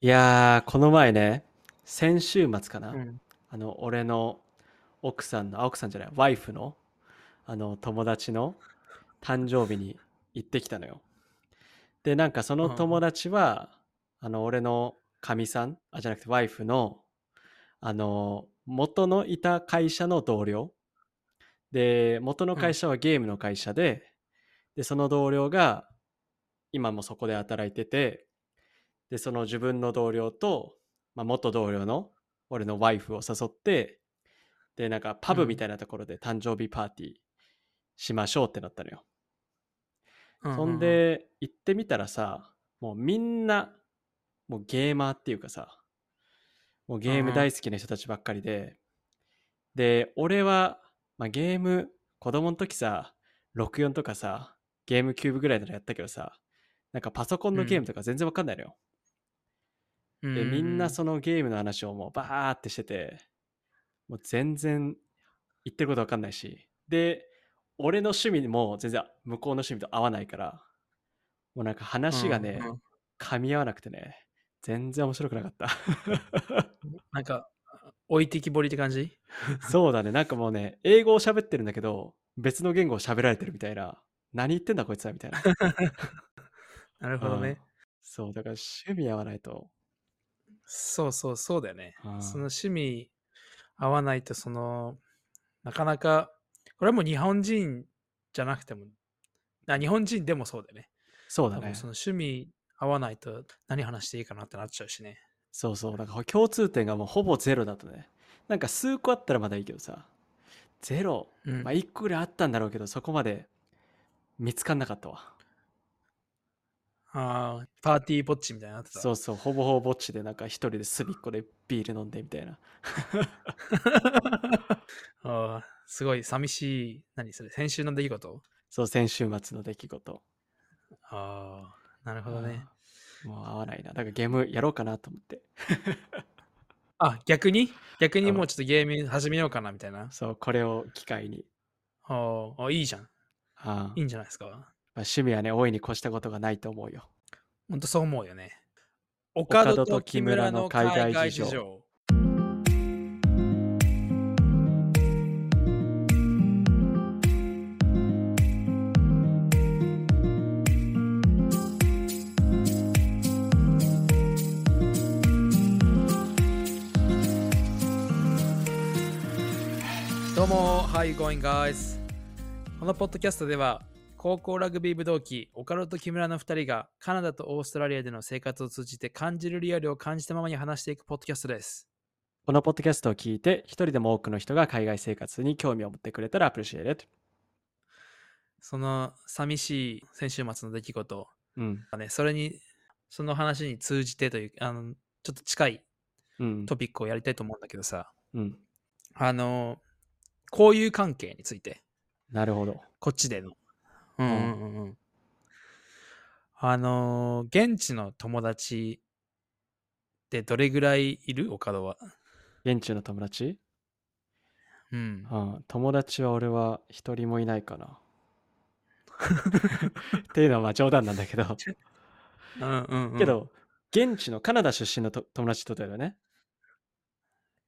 いやー、この前ね、先週末かな、うん。あの、俺の奥さんの、あ、奥さんじゃない、ワイフの、あの、友達の誕生日に行ってきたのよ。で、なんかその友達は、あの、俺のかみさん、あ、じゃなくてワイフの、あの、元のいた会社の同僚。で、元の会社はゲームの会社で、で、その同僚が、今もそこで働いてて、で、その自分の同僚と、まあ、元同僚の俺のワイフを誘って、で、なんかパブみたいなところで誕生日パーティーしましょうってなったのよ。うそん、で、行ってみたらさ、もうみんな、もうゲーマーっていうかさ、もうゲーム大好きな人たちばっかりで、で、俺は、まあ、ゲーム、子供の時さ、64とかさ、ゲームキューブぐらいならやったけどさ、なんかパソコンのゲームとか全然わかんないのよ。うんで、みんなそのゲームの話をもうバーってしてて、もう全然言ってることわかんないし、で、俺の趣味も全然向こうの趣味と合わないから、もうなんか話がね、うんうん噛み合わなくてね、全然面白くなかった。なんか、置いてきぼりって感じ？そうだね、なんかもうね、英語を喋ってるんだけど、別の言語を喋られてるみたいな、何言ってんだこいつはみたいな。なるほどね。うんそう、だから趣味合わないと。そうそうそうだよね。うんその趣味合わないと、その、なかなか、これはもう日本人じゃなくても、あ日本人でもそうだよね。そうだねそ。の趣味合わないと何話していいかなってなっちゃうしね。そうそう。だから共通点がもうほぼゼロだとね。なんか数個あったらまだいいけどさ、ゼロ。うんまあ一個ぐらいあったんだろうけど、そこまで見つかんなかったわ。ああ、パーティーぼっちみたいになってた。そうそう。ほぼほぼぼっちでなんか一人で隅っこでビール飲んでみたいな。ああすごい寂しい、何それ、先週の出来事？そう、先週末の出来事。ああ、なるほどね。うん。もう合わないな。だからゲームやろうかなと思って。あ、逆に？逆にうんもうちょっとゲーム始めようかなみたいな？そう、これを機会に。ああ、いいじゃん。あいいんじゃないですか？まあ、趣味はね、大いに越したことがないと思うよ。ほんとそう思うよね。岡戸と木木村の海海外外事情。どうも、you going guys? このポッドキャストでは、高校ラグビー部同期、岡野と木村の2人がカナダとオーストラリアでの生活を通じて感じるリアルを感じたままに話していくポッドキャストです。このポッドキャストを聞いて、一人でも多くの人が海外生活に興味を持ってくれたらアプリシエレット。その寂しい先週末の出来事うん。がね、それに、その話に通じてという、あの、ちょっと近いうん。トピックをやりたいと思うんだけどさ、うん。あの、交友関係について、なるほど。こっちでの。うんうんうんうん。あの、現地の友達ってどれぐらいいる？岡戸は。現地の友達？うん。うん。友達は俺は一人もいないかな。っていうのはまあ冗談なんだけど。うんうん、うん。け、ど、現地のカナダ出身のと友達とだよね。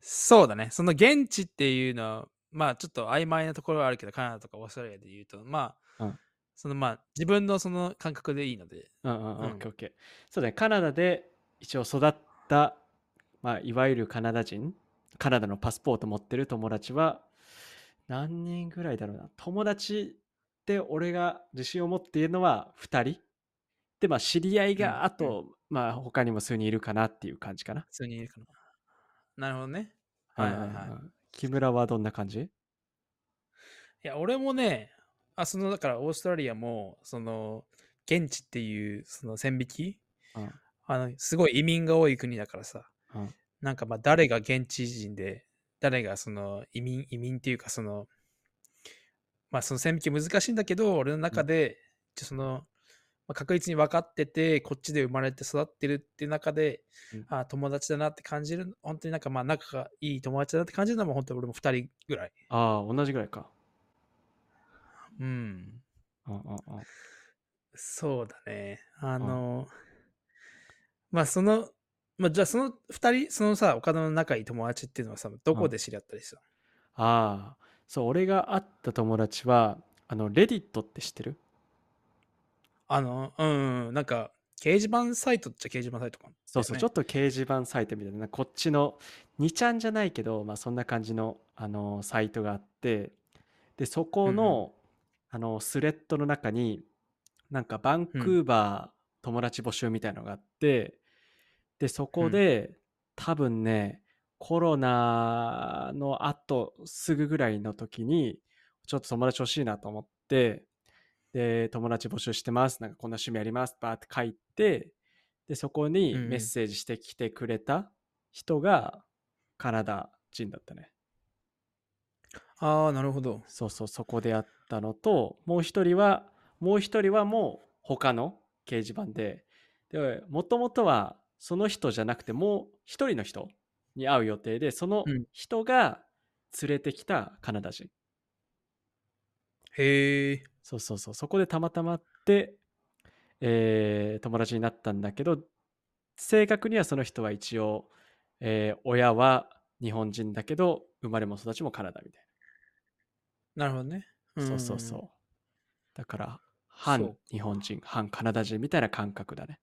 そうだね。その現地っていうのは、まあちょっと曖昧なところはあるけど、カナダとかオーストラリアで言うと、まあ、うんそのまあ自分のその感覚でいいので、うんうんうん。うんオッケーオッケー。そうだね。カナダで一応育った、まあいわゆるカナダ人、カナダのパスポート持ってる友達は何人ぐらいだろうな。友達で俺が自信を持っているのは2人。で、まあ知り合いうんがあと、まあ他にも数人いるかなっていう感じかな。普通にいるかな。なるほどね。はいはいはい。木村はどんな感じ？いや、俺もね、あ、その、だからオーストラリアも、その、現地っていう、その線引き、うん。あの、すごい移民が多い国だからさ、うん。なんかまあ、誰が現地人で、誰がその移民、移民っていうか、その、まあ、その線引き難しいんだけど、俺の中で、一応その、まあ、確実に分かってて、こっちで生まれて育ってるっていう中で、うん。あ友達だなって感じる、本当になんかまあ、仲がいい友達だなって感じるのは、本当に俺も2人ぐらい。ああ、同じぐらいか。うん。うんうんうん。そうだね。あの、まあその、まあ、じゃあその二人、そのさ、岡田の仲いい友達っていうのはさ、どこで知り合ったりしたあ。あ、そう、俺が会った友達は、あの、レディットって知ってる？あの、うん、なんか、掲示板サイトっちゃ掲示板サイトかな？そうそう、ちょっと掲示板サイトみたいな、こっちの2ちゃんじゃないけど、まあそんな感じの、あのサイトがあって、で、そこの、あの、スレッドの中に、なんかバンクーバー友達募集みたいなのがあって、で、そこで、多分ね、コロナの後すぐぐらいの時に、ちょっと友達欲しいなと思って、で、友達募集してます。なんかこんな趣味あります。バーって書いて、で、そこにうんうんメッセージしてきてくれた人がカナダ人だったね。ああ、なるほど。そうそう、そこであったのと、もう一人は、もう一人はもう他の掲示板で、で、もともとはその人じゃなくて、もう一人の人に会う予定で、そのうん人が連れてきたカナダ人。へえ。そうそうそう、そこでたまたま会って、えー友達になったんだけど、正確にはその人は一応、えー親は日本人だけど、生まれも育ちもカナダみたいなるほどね。な。そうそうそうう。だから、反日本人、反カナダ人みたいな感覚だね。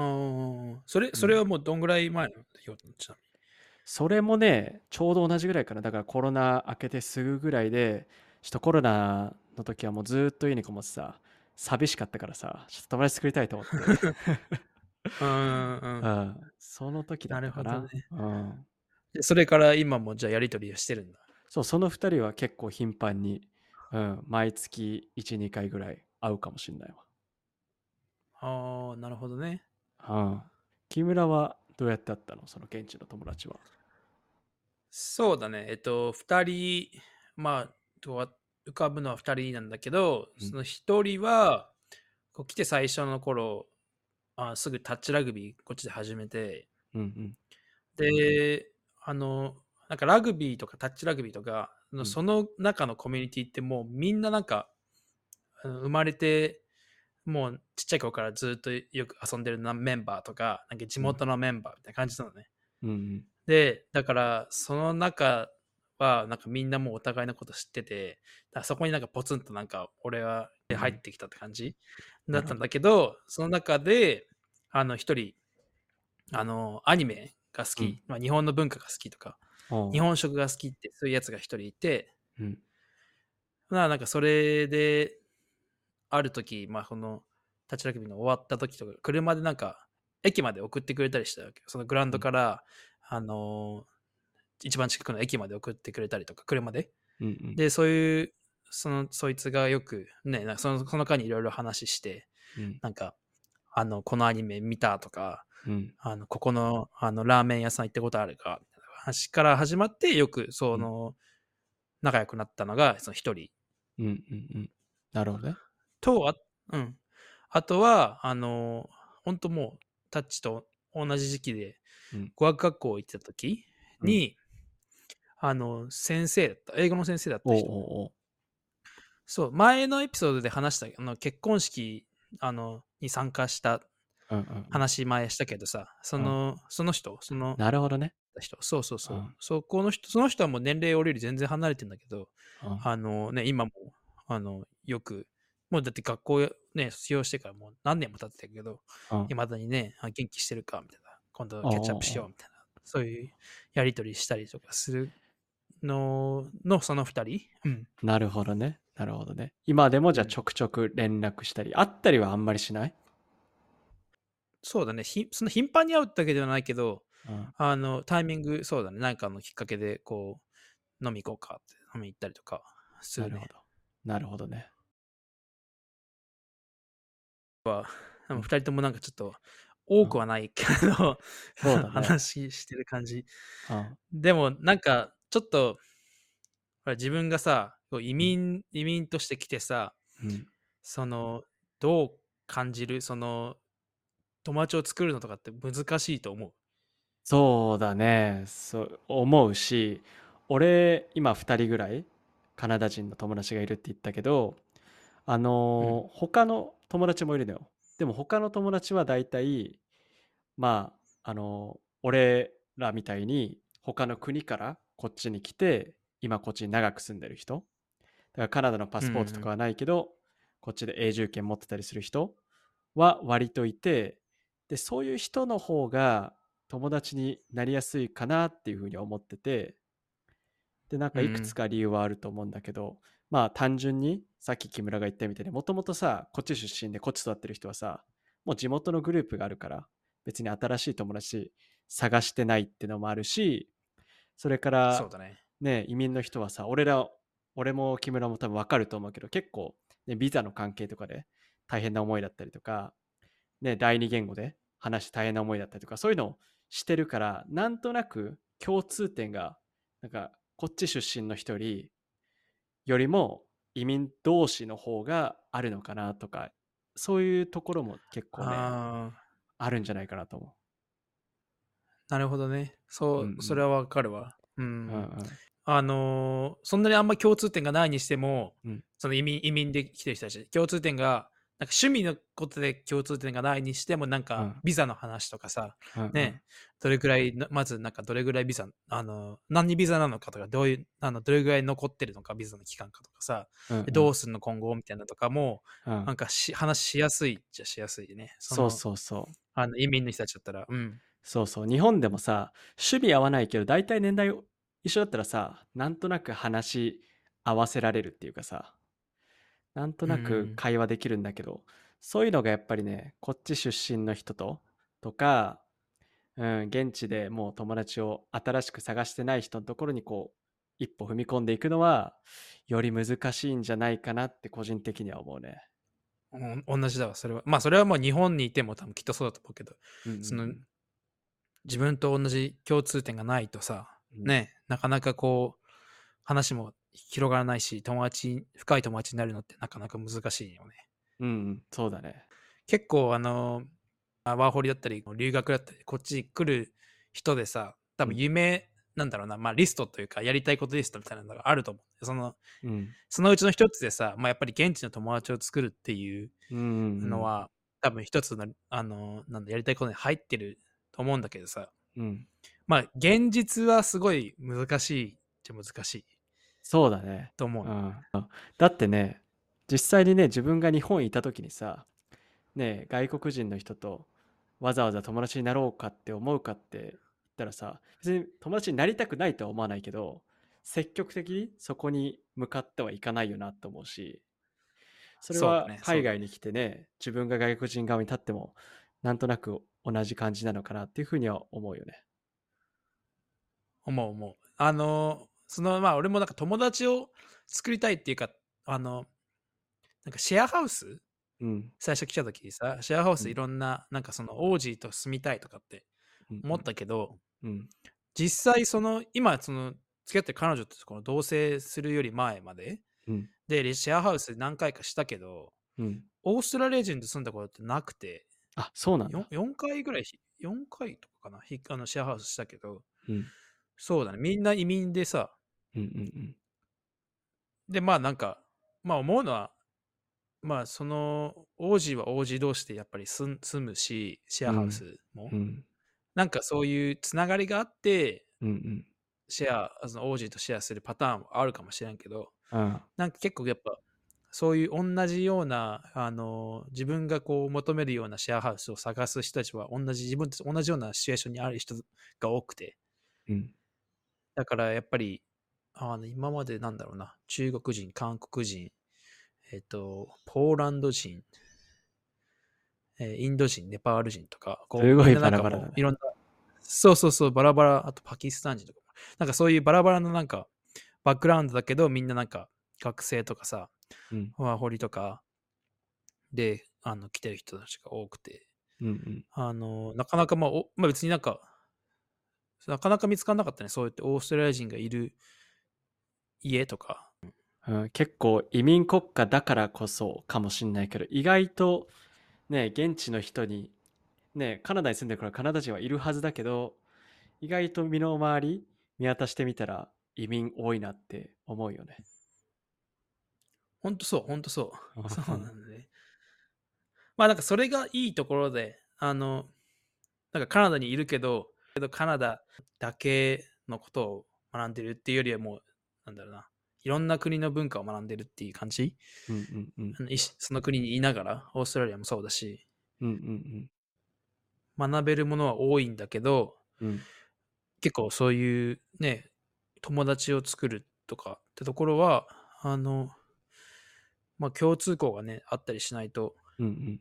ん。ああ、それ、それはもうどんぐらい前の出来事ちなみに。それもね、ちょうど同じぐらいかな。だからコロナ明けてすぐぐらいで、ちょっとコロナの時はもうずーっと家にこもってさ、寂しかったからさ、ちょっと友達作りたいと思って。うんうんうん。うん、その時だったかな。なるほどねうん、でそれから今もじゃあやりとりをしてるんだ？そう、その2人は結構頻繁に、うん、毎月1、2回ぐらい会うかもしれないああ、なるほどね。わ。うん。木村はどうやって会ったの？その現地の友達は。そうだね。えっと、二人、まあ、とは浮かぶのは二人なんだけど、うんその一人は、こう来て最初の頃、あすぐタッチラグビーこっちで始めて、うんうん。で、あの、なんかラグビーとかタッチラグビーとか、うんその中のコミュニティってもうみんななんか、生まれて、もうちっちゃい頃からずっとよく遊んでるなメンバーとか、なんか地元のメンバーみたいな感じなのね。うんうん。で、だから、その中は、なんかみんなもうお互いのこと知ってて、そこになんかポツンとなんか俺はうん入ってきたって感じだったんだけど、その中で、あの、一人、あの、アニメが好き、うんまあ、日本の文化が好きとか、日本食が好きって、そういうやつが一人いて、うん。まあなんかそれで、ある時、まあこの、立ちラグビーの終わった時とか、車でなんか、駅まで送ってくれたりしたわけよ。そのグラウンドから、あのー一番近くの駅まで送ってくれたりとか、車で。うんうん。で、そういう、その、そいつがよく、ね、なんかその、その間にいろいろ話して、うんなんか、あの、このアニメ見たとか、うん。あの、ここの、あの、ラーメン屋さん行ったことあるか、話から始まって、よく、その、仲良くなったのが、その一人うんうんうん。なるほどね。と、あ,、うん、あとは、あの、本当もう、タッチと同じ時期でうん、語学学校行ってた時に、あの、先生だった、英語の先生だった人。おうおう。そう、前のエピソードで話した、あの結婚式あのに参加したうんうんうん。話前したけどさ、その、その人、そのなるほどね。人、そうそうそう、うん。そこの人、その人はもう年齢俺より全然離れてんだけど、うん。あのね、今も、あの、よく、もうだって学校ね、卒業してからもう何年も経ってたけど、うん。いまだにね、あ元気してるかみたいな、今度キャッチアップしようみたいな、そういうやりとりしたりとかするののその二人、うん、なるほどね。なるほどね。今でもじゃあうんちょくちょく連絡したり、会ったりはあんまりしない？そうだね、ひその頻繁に会うってわけではないけど、うん。あの、タイミング、そうだね、なんかのきっかけで、こう、飲み行こうかって、飲み行ったりとかするね。なるほど。なるほどね。でも二人ともなんかちょっと、多くはないけど、そうだね 話してる感じ。うん。でも、なんか、ちょっと、自分がさ、移民、移民として来てさ、うん。その、どう感じる、その、友達を作るのとかって難しいと思う。そうだね。そう思うし、俺、今2人ぐらいカナダ人の友達がいるって言ったけど、あのー他の友達もいるのよ。でも他の友達は大体、まああの俺らみたいに他の国からこっちに来て今こっちに長く住んでる人だからカナダのパスポートとかはないけど、こっちで永住権持ってたりする人は割といてでそういう人の方が友達になりやすいかなっていうふうに思っててでなんかいくつか理由はあると思うんだけど、まあ単純にさっき木村が言ったみたいにもともとさこっち出身でこっち育ってる人はさもう地元のグループがあるから別に新しい友達探してないってのもあるしそれからそうだね。ね移民の人はさ俺ら俺も木村も多分分かると思うけど結構、ね、ビザの関係とかで大変な思いだったりとか、ね、第二言語で話して大変な思いだったりとかそういうのをしてるからなんとなく共通点がなんかこっち出身の人よりも移民同士の方があるのかなとかそういうところも結構ねあるんじゃないかなと思なるほどね。そう、うんうんそれはわかるわ。うん。う。うんうんあのーそんなにあんま共通点がないにしても、うんその移民移民で来てる人たち、共通点が、なんか趣味のことで共通点がないにしても、なんうんかビザの話とかさ、うんうんね、どれぐらいの、まずなんかどれぐらいビザ、あの、何ビザなのかとか、どういう、あの、どれぐらい残ってるのか、ビザの期間かとかさ、うんうんでどうすんの今後みたいなのとかも、うんなんかし話しやすいっちゃしやすいね。そうう。そうそうあの移民の人たちだったら、うん。そうそう日本でもさ趣味合わないけど大体年代一緒だったらさなんとなく話し合わせられるっていうかさなんとなうんく会話できるんだけど、そういうのがやっぱりねこっち出身の人ととか、うん、現地でもう友達を新しく探してない人のところにこう一歩踏み込んでいくのはより難しいんじゃないかなって個人的には思うね。うん同じだわ、それは。まあ、それはもう日本にいても多分きっとそうだと思うけど、うんその、自分と同じ共通点がないとさ、うんね、なかなかこう、話も広がらないし、友達、深い友達になるのってなかなか難しいよね。うんうんそうだね。結構、あの、あワーホリだったり、留学だったり、こっち来る人でさ、多分夢、なんだろうな、まあリストというか、やりたいことリストみたいなのがあると思う。その、うん。そのうちの一つでさ、まあやっぱり現地の友達を作るっていううんうんうん。のは、多分一つの、あの、なんだ、やりたいことに入ってると思うんだけどさ、うん。まあ、現実はすごい難しいじゃ難しいそうだね。と思う。うん、だってね実際にね自分が日本にいた時にさね外国人の人とわざわざ友達になろうかって思うかって言ったらさ別に友達になりたくないとは思わないけど積極的にそこに向かってはいかないよなと思うしそれはそうだね海外に来てね自分が外国人側に立ってもなんとなく同じ感じなのかなっていうふうには思うよね。思う思う。あの、その、まあ、俺もなんか友達を作りたいっていうか、あの、なんかシェアハウス？うん。最初来た時にさ、シェアハウスうん。いろんな、なんかその、オージーと住みたいとかってうん思ったけど、うん。実際その、今、その、付き合ってる彼女とこの同棲するより前まで、うん。で、シェアハウス何回かしたけど、うん。オーストラリア人と住んだことってなくて、あそうなんだ。4, 4回ぐらいひ、4回とかかな、ひあのシェアハウスしたけど、うん。そうだね、みんな移民でさ、うんうんで、まあなんか、まあ思うのは、まあその、王子は王子同士でやっぱり住むし、シェアハウスも、うん。うん。なんかそういうつながりがあって、うんうん。シェア、その王子とシェアするパターンはあるかもしれんけど、うん。なんか結構やっぱ、そういう同じような、あの、自分がこう求めるようなシェアハウスを探す人たちは同じ、自分と同じようなシチュエーションにある人が多くて、うん。だからやっぱり、あの今までなんだろうな、中国人、韓国人、えっ、と、ポーランド人、えーインド人、ネパール人とか、こすごいバラバラだね。いろんな、そうそうそう、バラバラ、あとパキスタン人とかも、なんかそういうバラバラのなんか、バックグラウンドだけど、みんななんか、学生とかさ、うん。ワーホリとかで、あの、来てる人たちが多くて、うんうん。あの、なかなかまあ、おまあ別になんか、なかなか見つからなかったね。そうやってオーストラリア人がいる家とか。うん、結構移民国家だからこそかもしんないけど意外とね現地の人にねカナダに住んでるからカナダ人はいるはずだけど意外と身の回り見渡してみたら移民多いなって思うよね。ほんとそう、ほんとそう。そうなんだね。まあなんかそれがいいところで、あの、なんかカナダにいるけど、けどカナダだけのことを学んでるっていうよりはもう、なんだろうな、いろんな国の文化を学んでるっていう感じ、うんうんうん。その国にいながら、オーストラリアもそうだし、うんうん学べるものは多いんだけど、うん。うん。結構そういうね、友達を作るとかってところは、あの、まあ共通項がね、あったりしないとうんうん。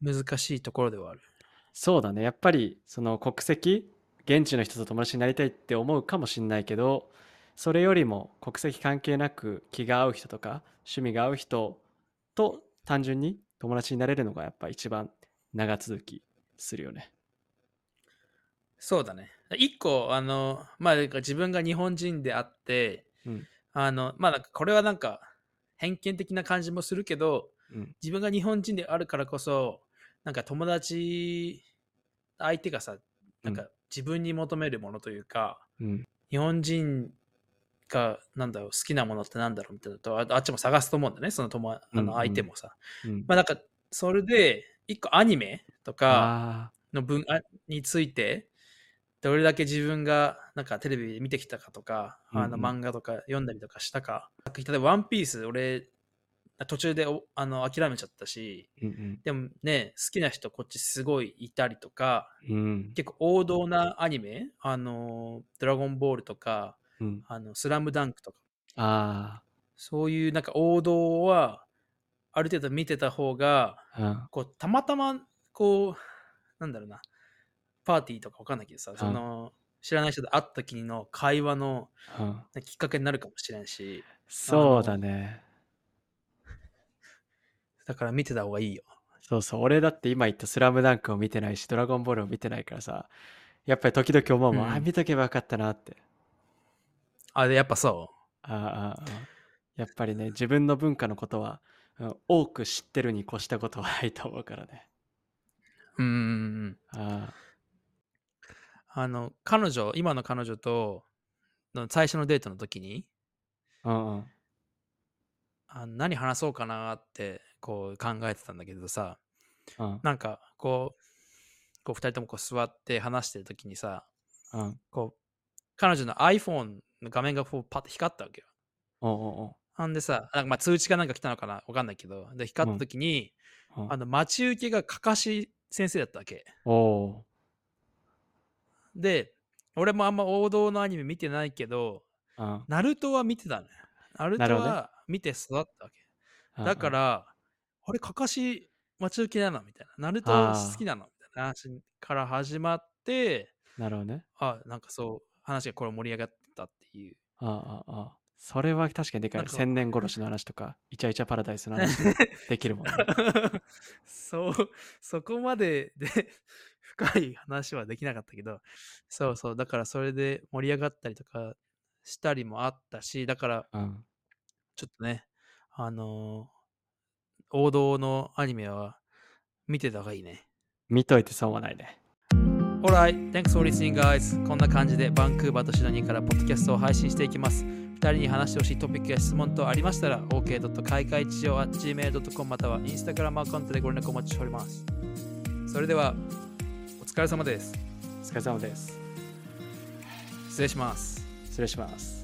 難しいところではある。そうだね。やっぱり、その国籍、現地の人と友達になりたいって思うかもしれないけど、それよりも国籍関係なく気が合う人とか趣味が合う人と単純に友達になれるのがやっぱ一番長続きするよね。そうだね。一個、あの、まあ、自分が日本人であって、うんあの、まあ、これはなんか偏見的な感じもするけど、うん。自分が日本人であるからこそ、なんか友達、相手がさ、なんか自分に求めるものというか、うん。日本人が、なんだろう、好きなものってなんだろうみたいなと、ああっちも探すと思うんだね、その友あうんうんの相手もさ。うん。まあ、なんか、それで、一個アニメとか、あの文あについてどれだけ自分がなんかテレビで見てきたかとか、あのうんうん漫画とか読んだりとかしたか例えば「ワンピース俺途中でおあの諦めちゃったしーうんでもね好きな人こっちすごいいたりとかうん。うん。結構王道なアニメあのドラゴンボールとかうん。あのスラムダンクとかあそういうなんか王道はある程度見てた方があ。うん。こうたまたまこうなんだろうなパーティーとかわかんないけどさ、その知らない人と会った時の会話のうん。きっかけになるかもしれんしそうだね。だから見てた方がいいよそうそう。俺だって今言ったスラムダンクを見てないし、ドラゴンボールを見てないからさ、やっぱり時々思うもん、うんあ、見とけばよかったなって。あでやっぱそああああやっぱりね、自分の文化のことは、うん多く知ってるに越したことはないと思うからね。ううんうんうんああの彼女今の彼女との最初のデートの時にあ。うんうん。あ何話そうかなってこう考えてたんだけどさうんなんかこうこう2人ともこう座って話してる時にさうん。こう彼女の iPhone の画面がこうパッと光ったわけよおうおうほんでさ、なんかまあ通知かなんか来たのかなわかんないけど、で、光った時に、あの、待ち受けがかかし先生だったわけ。で、俺もあんま王道のアニメ見てないけど、うんナルトは見てたのよ。ナルトは見て育ったわけ。うんだから、あれ、かかし待ち受けなのみたいな。ナルト好きなのみたいな話から始まって、なるほどね。あ、なんかそう、話がこれ盛り上がったっていう。ああああ。それは確かにでかい千年殺しの話とか、イチャイチャパラダイスの話で きるもんね。そう、そこまでで 深い話はできなかったけど、そうそう、だからそれで盛り上がったりとかしたりもあったし、だからうん。ちょっとね、あのー王道のアニメは見てた方がいいね。見といて損はないね。Alright, thanks for listening guys. こんな感じでバンクーバーとシドニーからポッドキャストを配信していきます。2人に話してほしいトピックや質問等ありましたら OK. 開会地上 gmail.com または Instagram アカウントでご連絡お待ちしております。それでは、お疲れ様です。お疲れ様です。失礼します。失礼します。